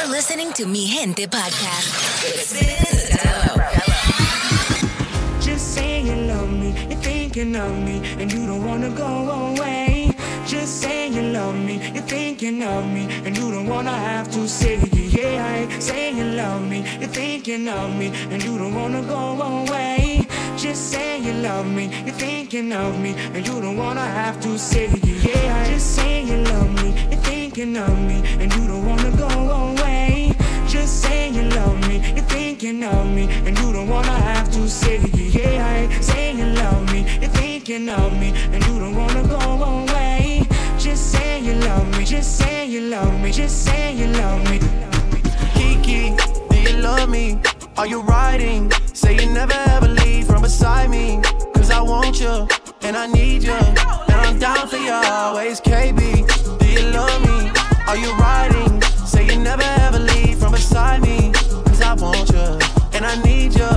You're listening to Mi Gente Podcast. Just say you love me, you're thinking of me, and you don't wanna go away. Just say you love me, you're thinking of me, and you don't wanna have to say yeah. Say you love me, you're thinking of me, and you don't wanna go away. Just say you love me, you're thinking of me, and you don't wanna have to say yeah. Just say you love me, you're thinking of me, and you don't wanna go away saying you love me, you thinking of me, and you don't wanna have to say yeah. I ain't saying you love me, you thinking of me, and you don't wanna go away. Just say you love me, just say you love me, just say you love me. Kiki, do you love me? Are you riding? Say you never ever leave from beside me. Cause I want you, and I need you, and I'm down for you always. KB, do you love me? Are you riding? Say you never ever leave inside me. Cause I want you, and I need you,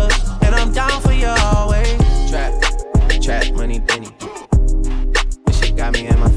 and I'm down for you always. Trap, trap, money, penny. This shit got me in my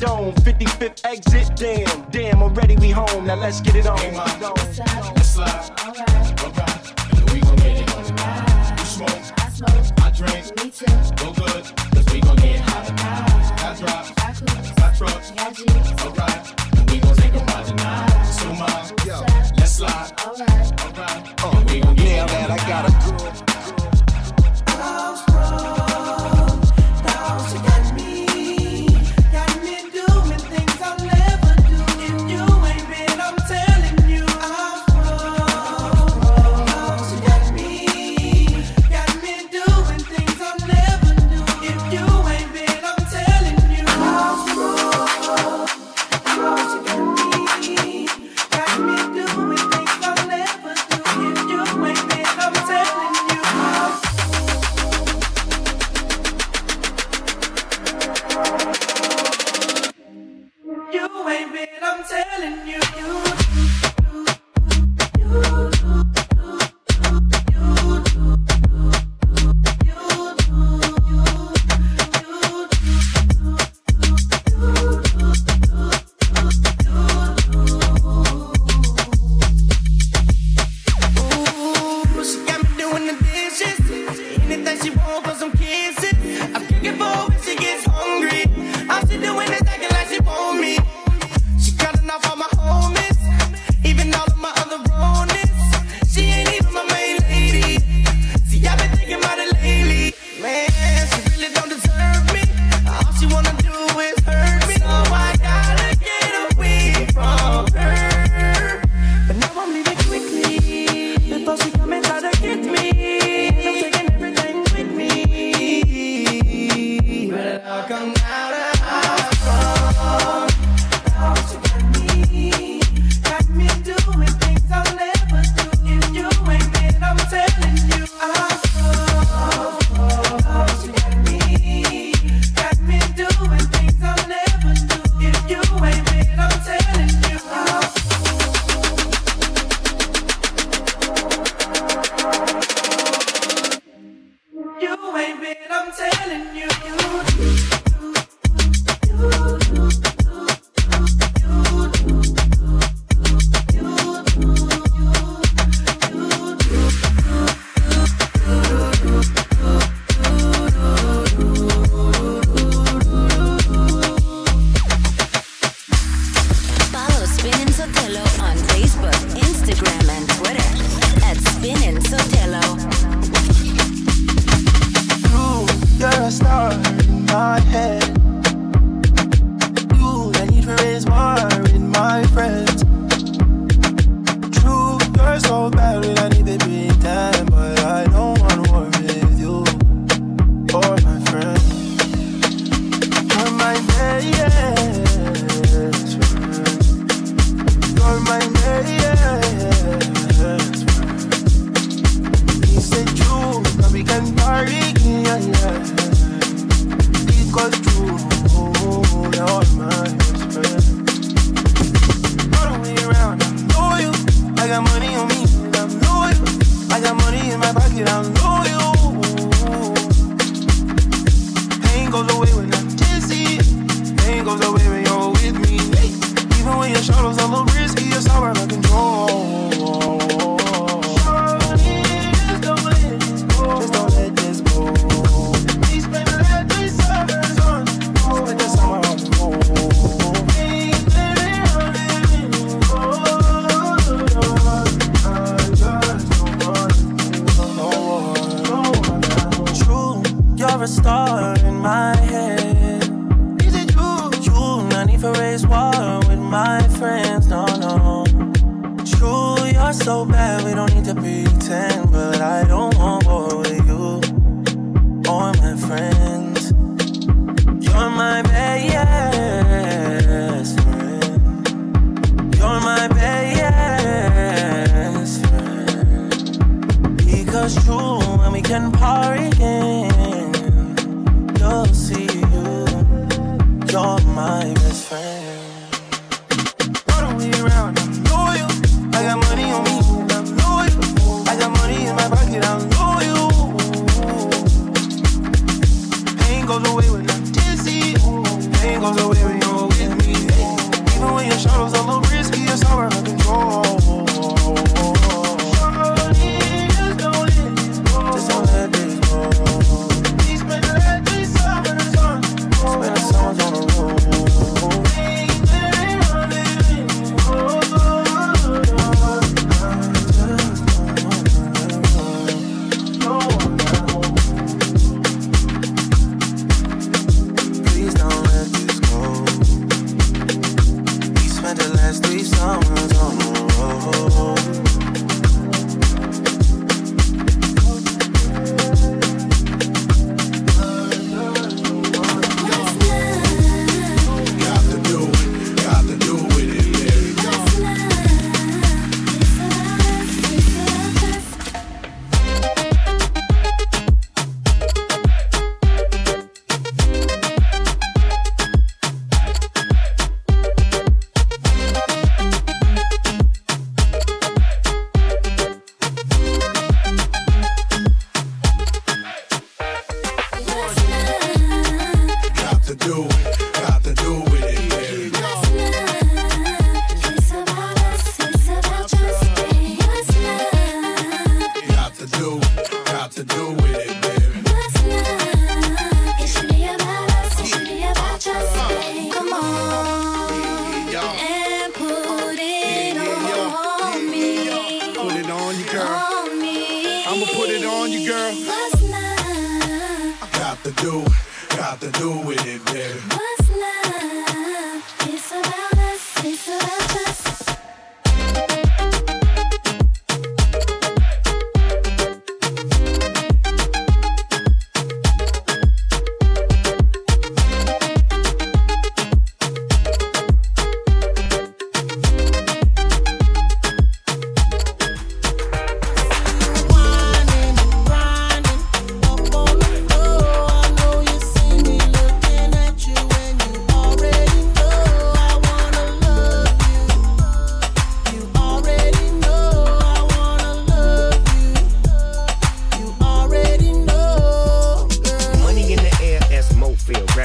dome. 55th exit, damn, damn, already we home. Now let's get it on.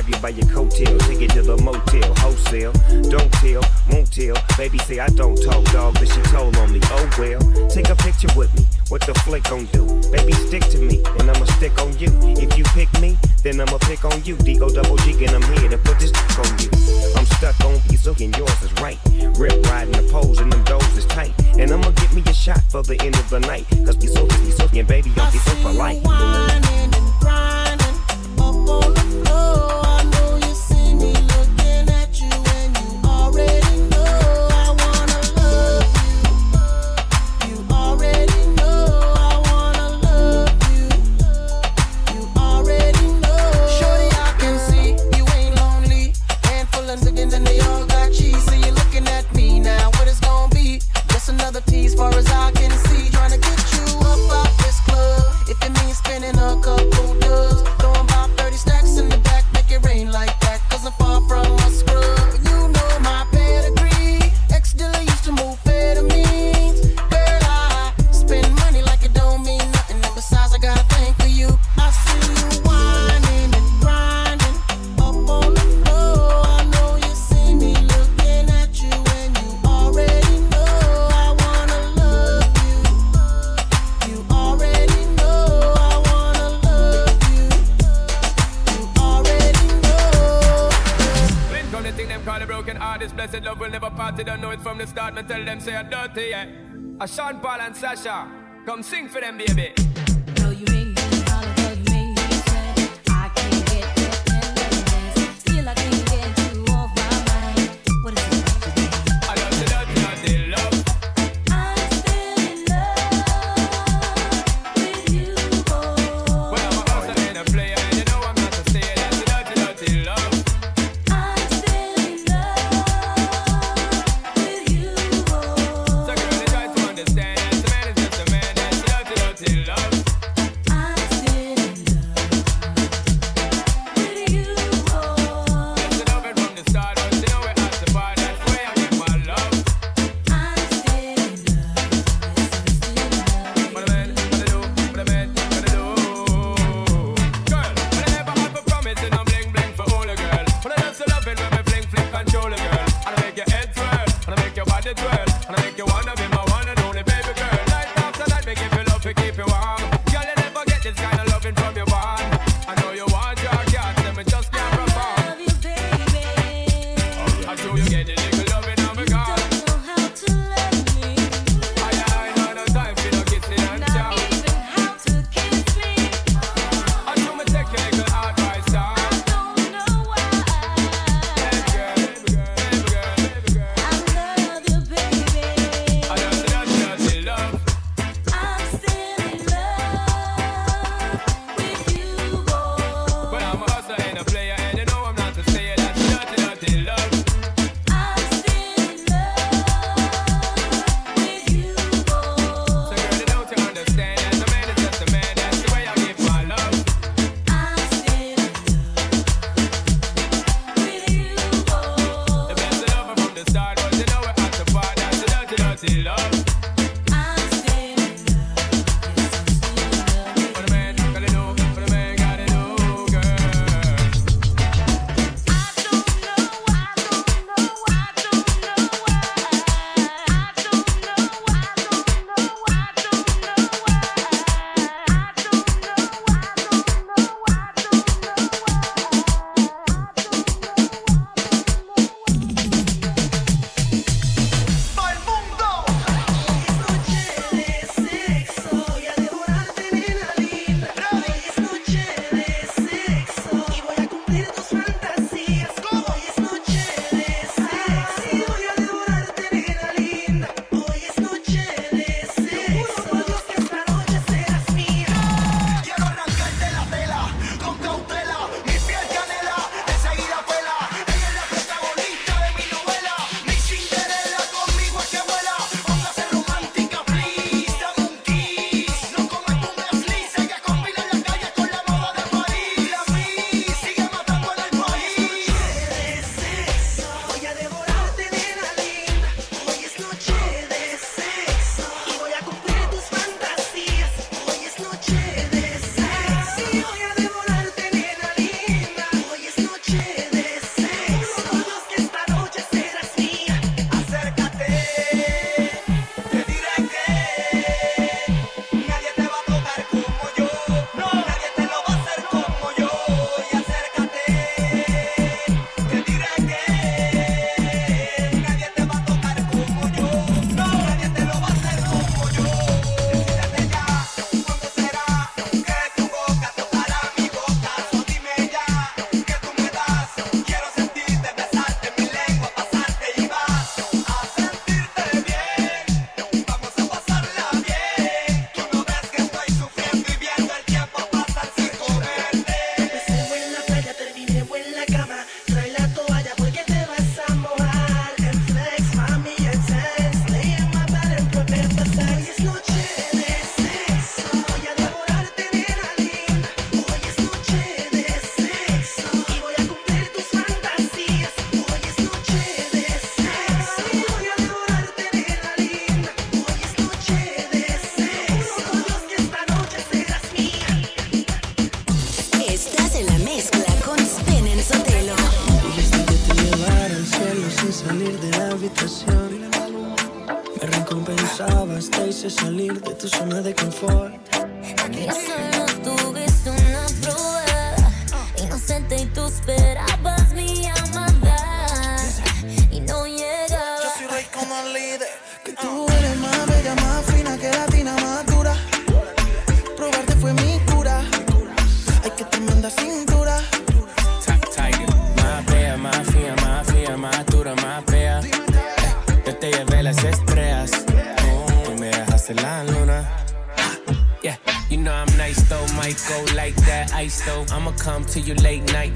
grab you by your coattail, take you to the motel, wholesale. Don't tell, won't tell. Baby say I don't talk, dog, but she told on me. Oh well, take a picture with me. What the flick gon' do? Baby, stick to me, and I'ma stick on you. If you pick me, then I'ma pick on you. D O double G, and I'm here to put this on you. I'm stuck on Bezook, and yours is right. Rip riding the poles, and them doors is tight. And I'ma get me a shot for the end of the night. Cause Bezook is Bezook, and baby, I'm Bezook for life. Whining and grinding up on the Ashan Paul and Sasha, come sing for them, baby.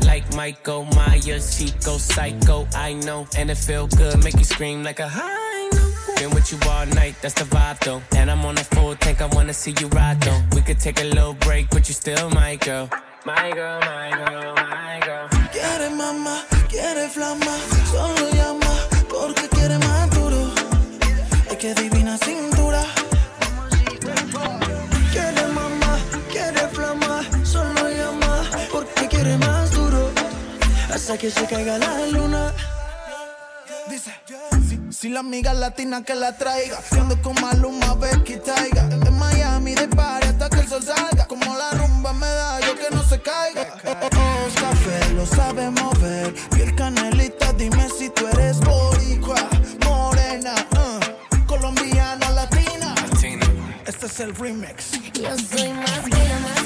Like Michael Myers, Chico, go psycho, I know. And it feel good, make you scream like a high. Been with you all night, that's the vibe though. And I'm on a full tank, I wanna see you ride though. We could take a little break, but you still my girl. My girl, my girl, my girl. Quiere mama, quiere flama. que se caiga la luna. Dice, si, la amiga latina que la traiga, siendo con Maluma, ve que traiga. De Miami, de party hasta que el sol salga. Como la rumba me da, yo que no se caiga. Ojos café, lo sabe mover. Y el canelita, dime si tú eres boricua, morena, uh, colombiana, latina. Este es el remix. Yo soy más que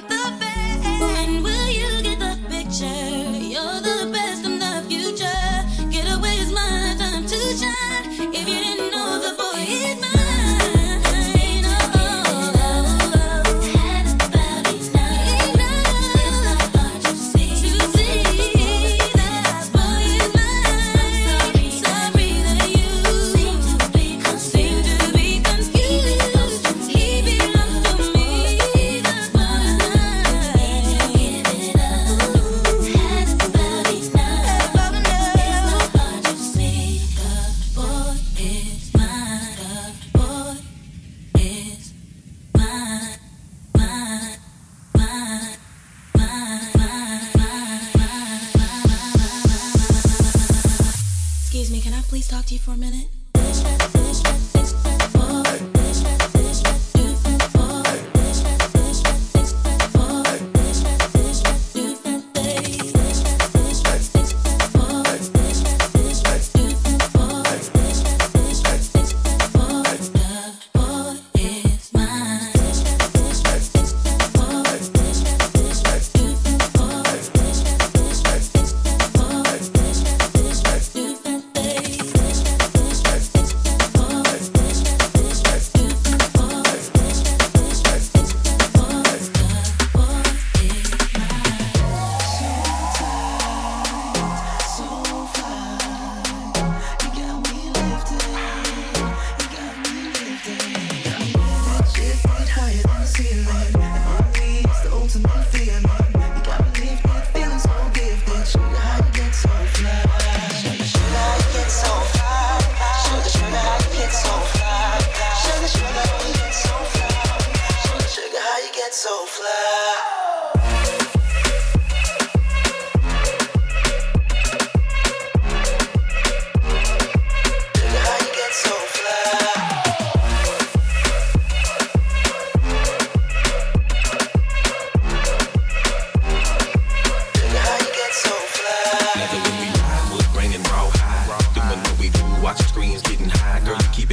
something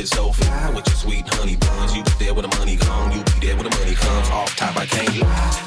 been so fly with your sweet honey buns. You be there when the money gone, you be there when the money comes. Off top, I can't lie.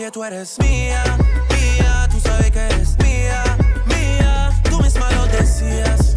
que tú eres mía, mía, tú sabes que eres mía, mía, tú misma lo decías.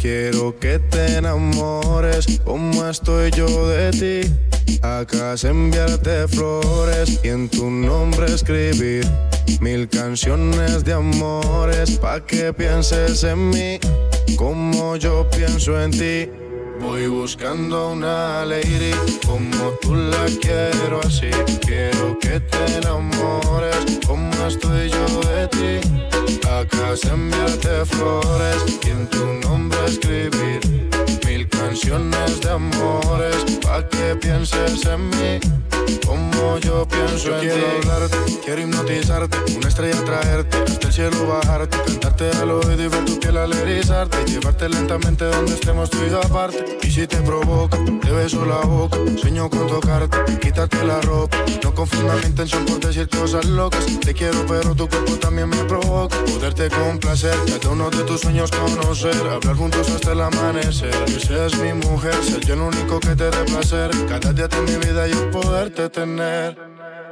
quiero que te enamores como estoy yo de ti. Acá es enviarte flores y en tu nombre escribir mil canciones de amores pa' que pienses en mí como yo pienso en ti. Voy buscando una lady como tú la quiero así. Quiero que te enamores como estoy yo de ti. Acá es enviarte flores y en tu nombre escribir mil canciones de amores pa' que pienses en mí como yo pienso Yo en quiero ti. hablarte, quiero hipnotizarte, una estrella traerte, hasta el cielo bajarte, cantarte al oído y ver tu piel al erizarte, y llevarte lentamente donde estemos tú y aparte. Y si te provoca, te beso la boca, sueño con tocarte, quitarte la ropa. No confunda mi intención por decir cosas locas. Te quiero, pero tu cuerpo también me provoca. Poderte complacer, cada uno de tus sueños conocer, hablar juntos hasta el amanecer. Que seas mi mujer, ser yo el único que te dé placer. Cada día de mi vida yo poderte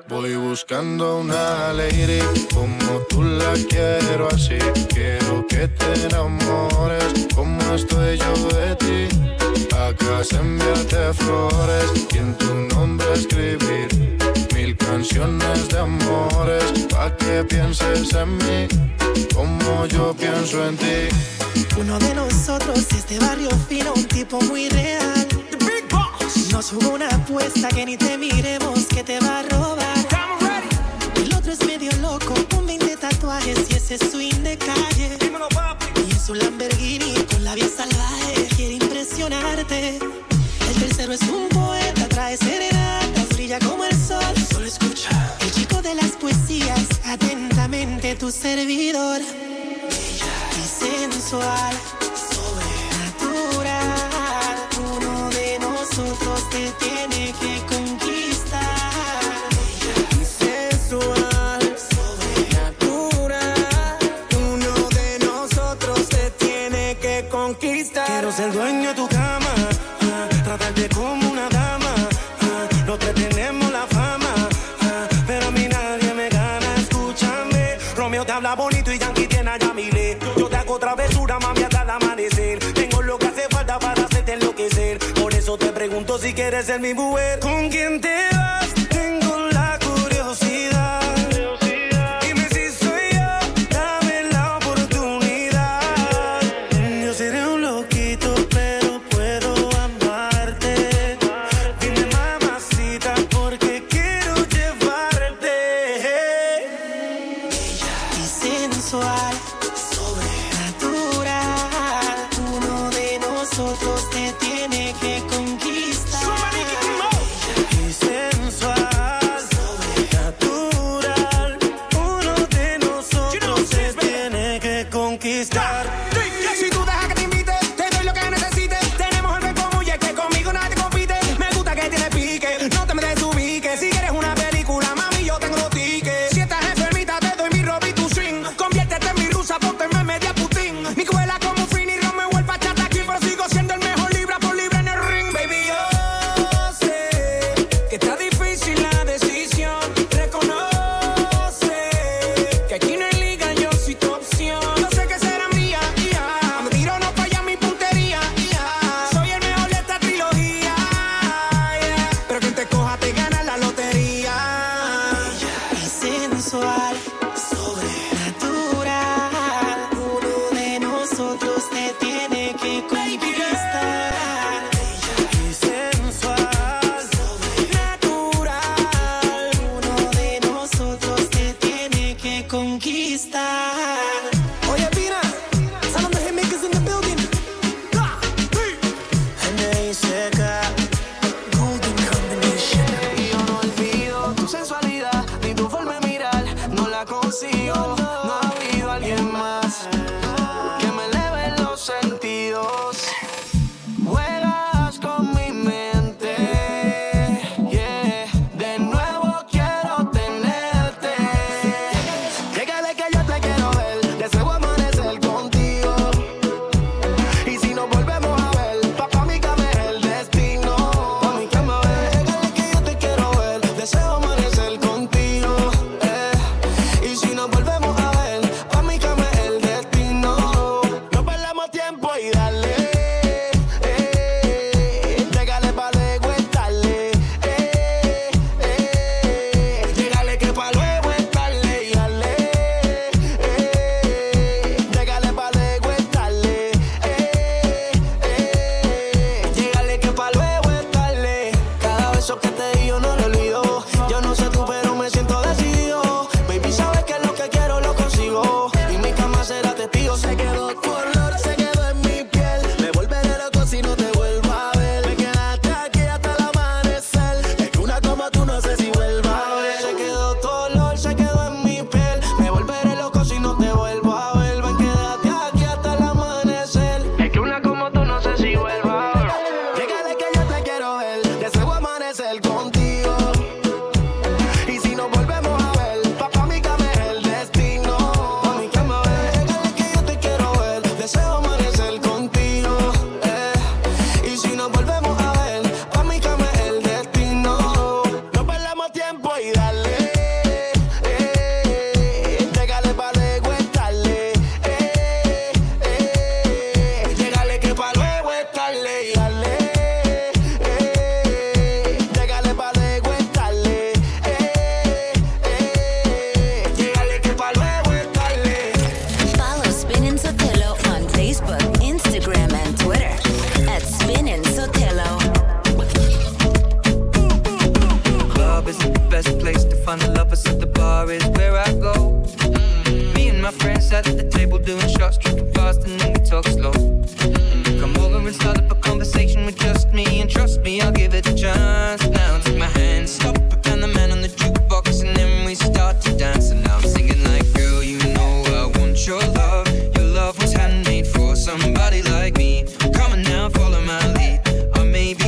Voy buscando una lady como tú la quiero así. Quiero que te enamores como estoy yo de ti. Acá es enviarte flores y en tu nombre escribir mil canciones de amores pa' que pienses en mí como yo pienso en ti. Uno de nosotros es de barrio fino, un tipo muy real. Nos jugó una apuesta que ni te miremos que te va a robar. El otro es medio loco, con 20 tatuajes y ese swing de calle. Y es un Lamborghini con la vida salvaje, quiere impresionarte. El tercero es un poeta, trae serenatas, brilla como el sol. Solo escucha. El chico de las poesías, atentamente tu servidor. Bella y sensual, sobrenatural. Nosotros te tiene que conquistar. Y sensual, sobrenatural. Uno de nosotros te tiene que conquistar. Quiero ser dueño de tu quieres ser mi mujer. ¿Con quién te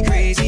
crazy.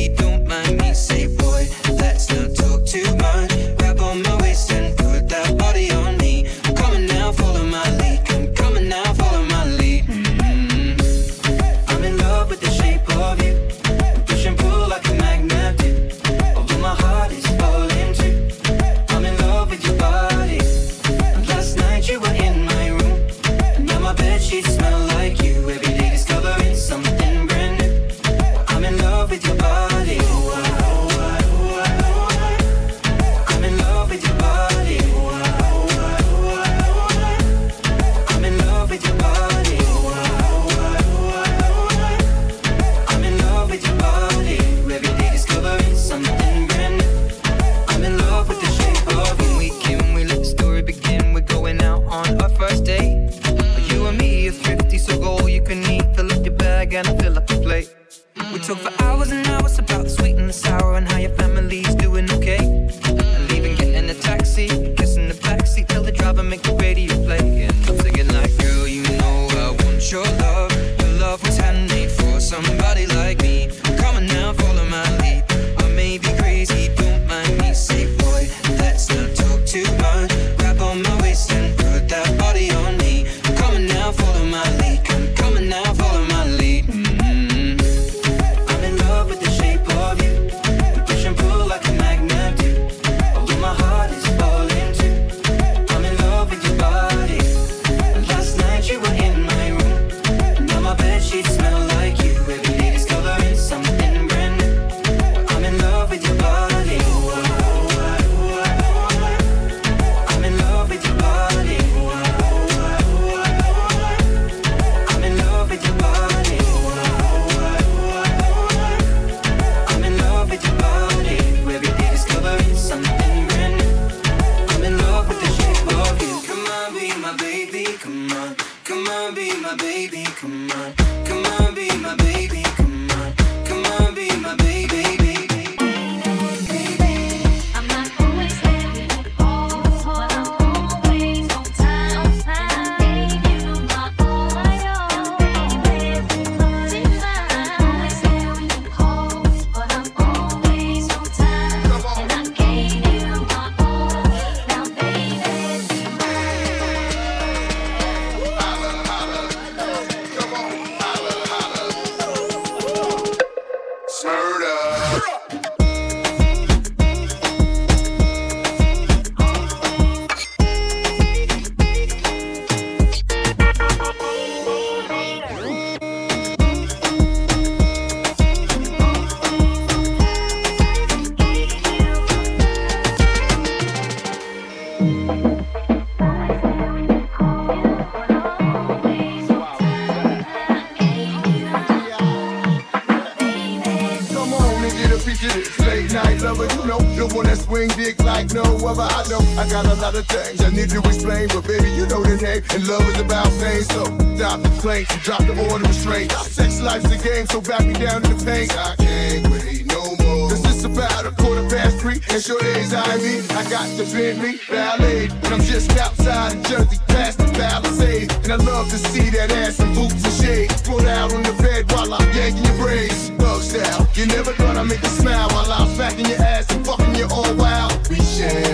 And love is about pain, so stop the planks and drop the order of strength. Sex life's a game, so back me down in the paint. I can't wait no more. This is about a quarter past three, and sure days I mean, I got to the me, Ballet, and I'm just outside of Jersey, past the Palisade. And I love to see that ass in boots and shades. Thrown out on the bed while I'm yanking your braids. Thug style, you never thought I'd make you smile while I'm smacking your ass and fucking you all wild. We share.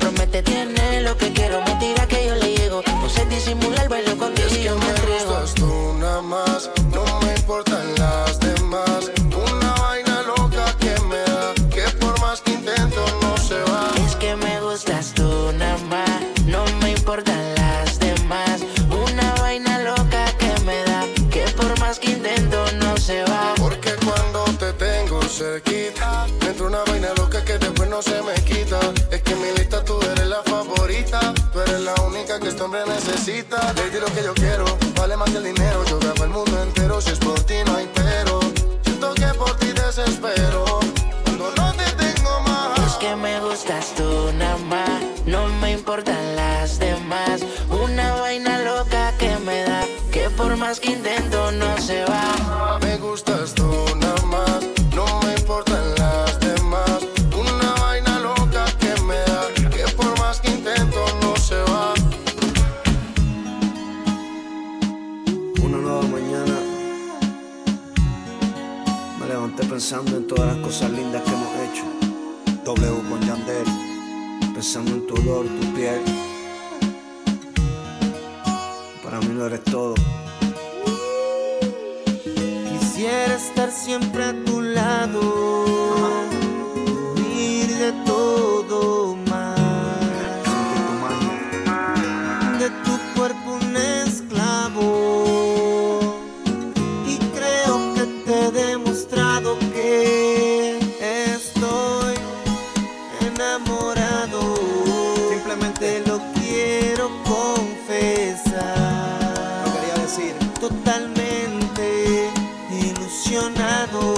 totalmente ilusionado.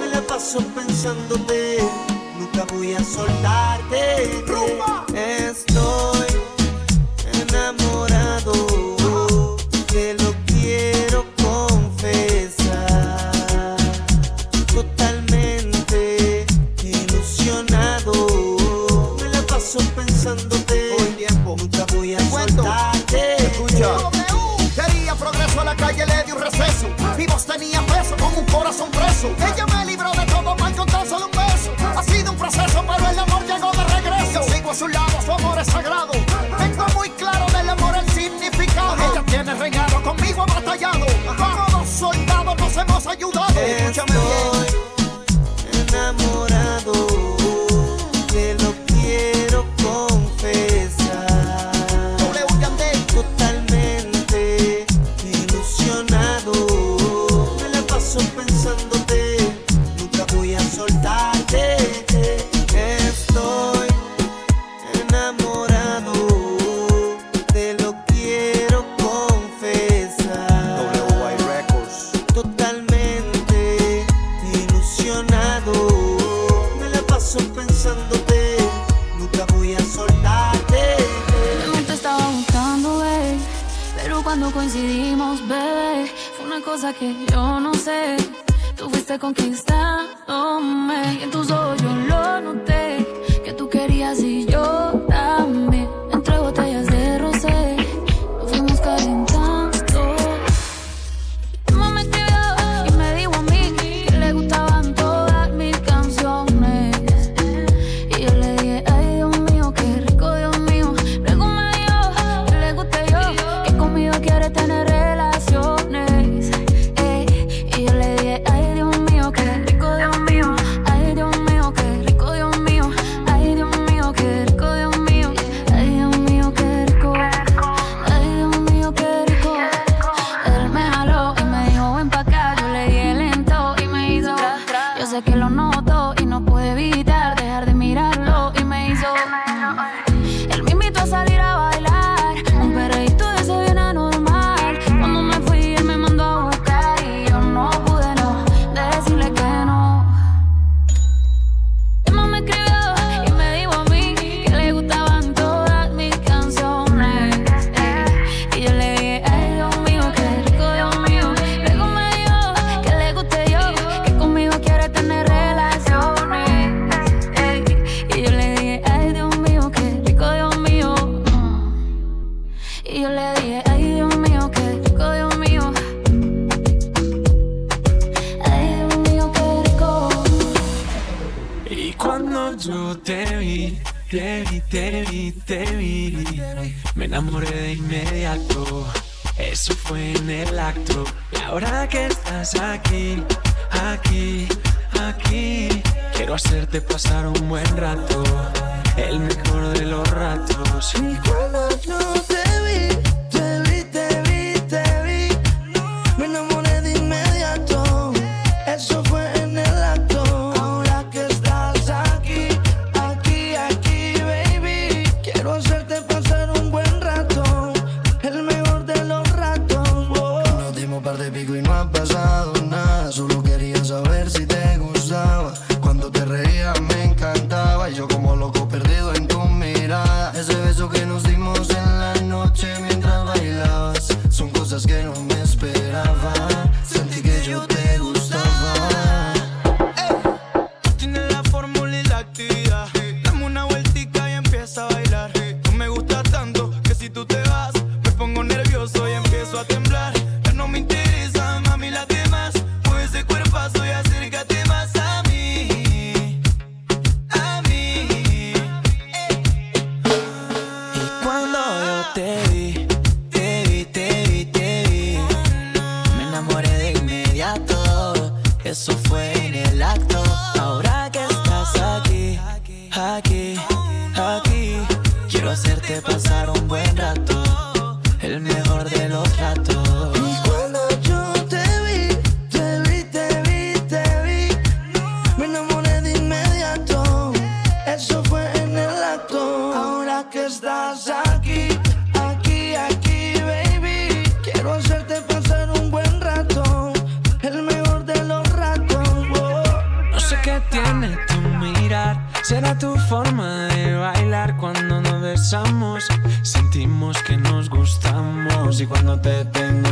Me la paso pensándote, nunca voy a soltarte. Rumba. Estoy que lo noto y no puedo evitar te vi, me enamoré de inmediato. Eso fue en el acto. Y ahora que estás aquí, aquí, aquí, quiero hacerte pasar un buen rato. El mejor de los ratos. Y cuando pasar un buen rato, el mejor de los ratos. Sentimos que nos gustamos. Y cuando te tengo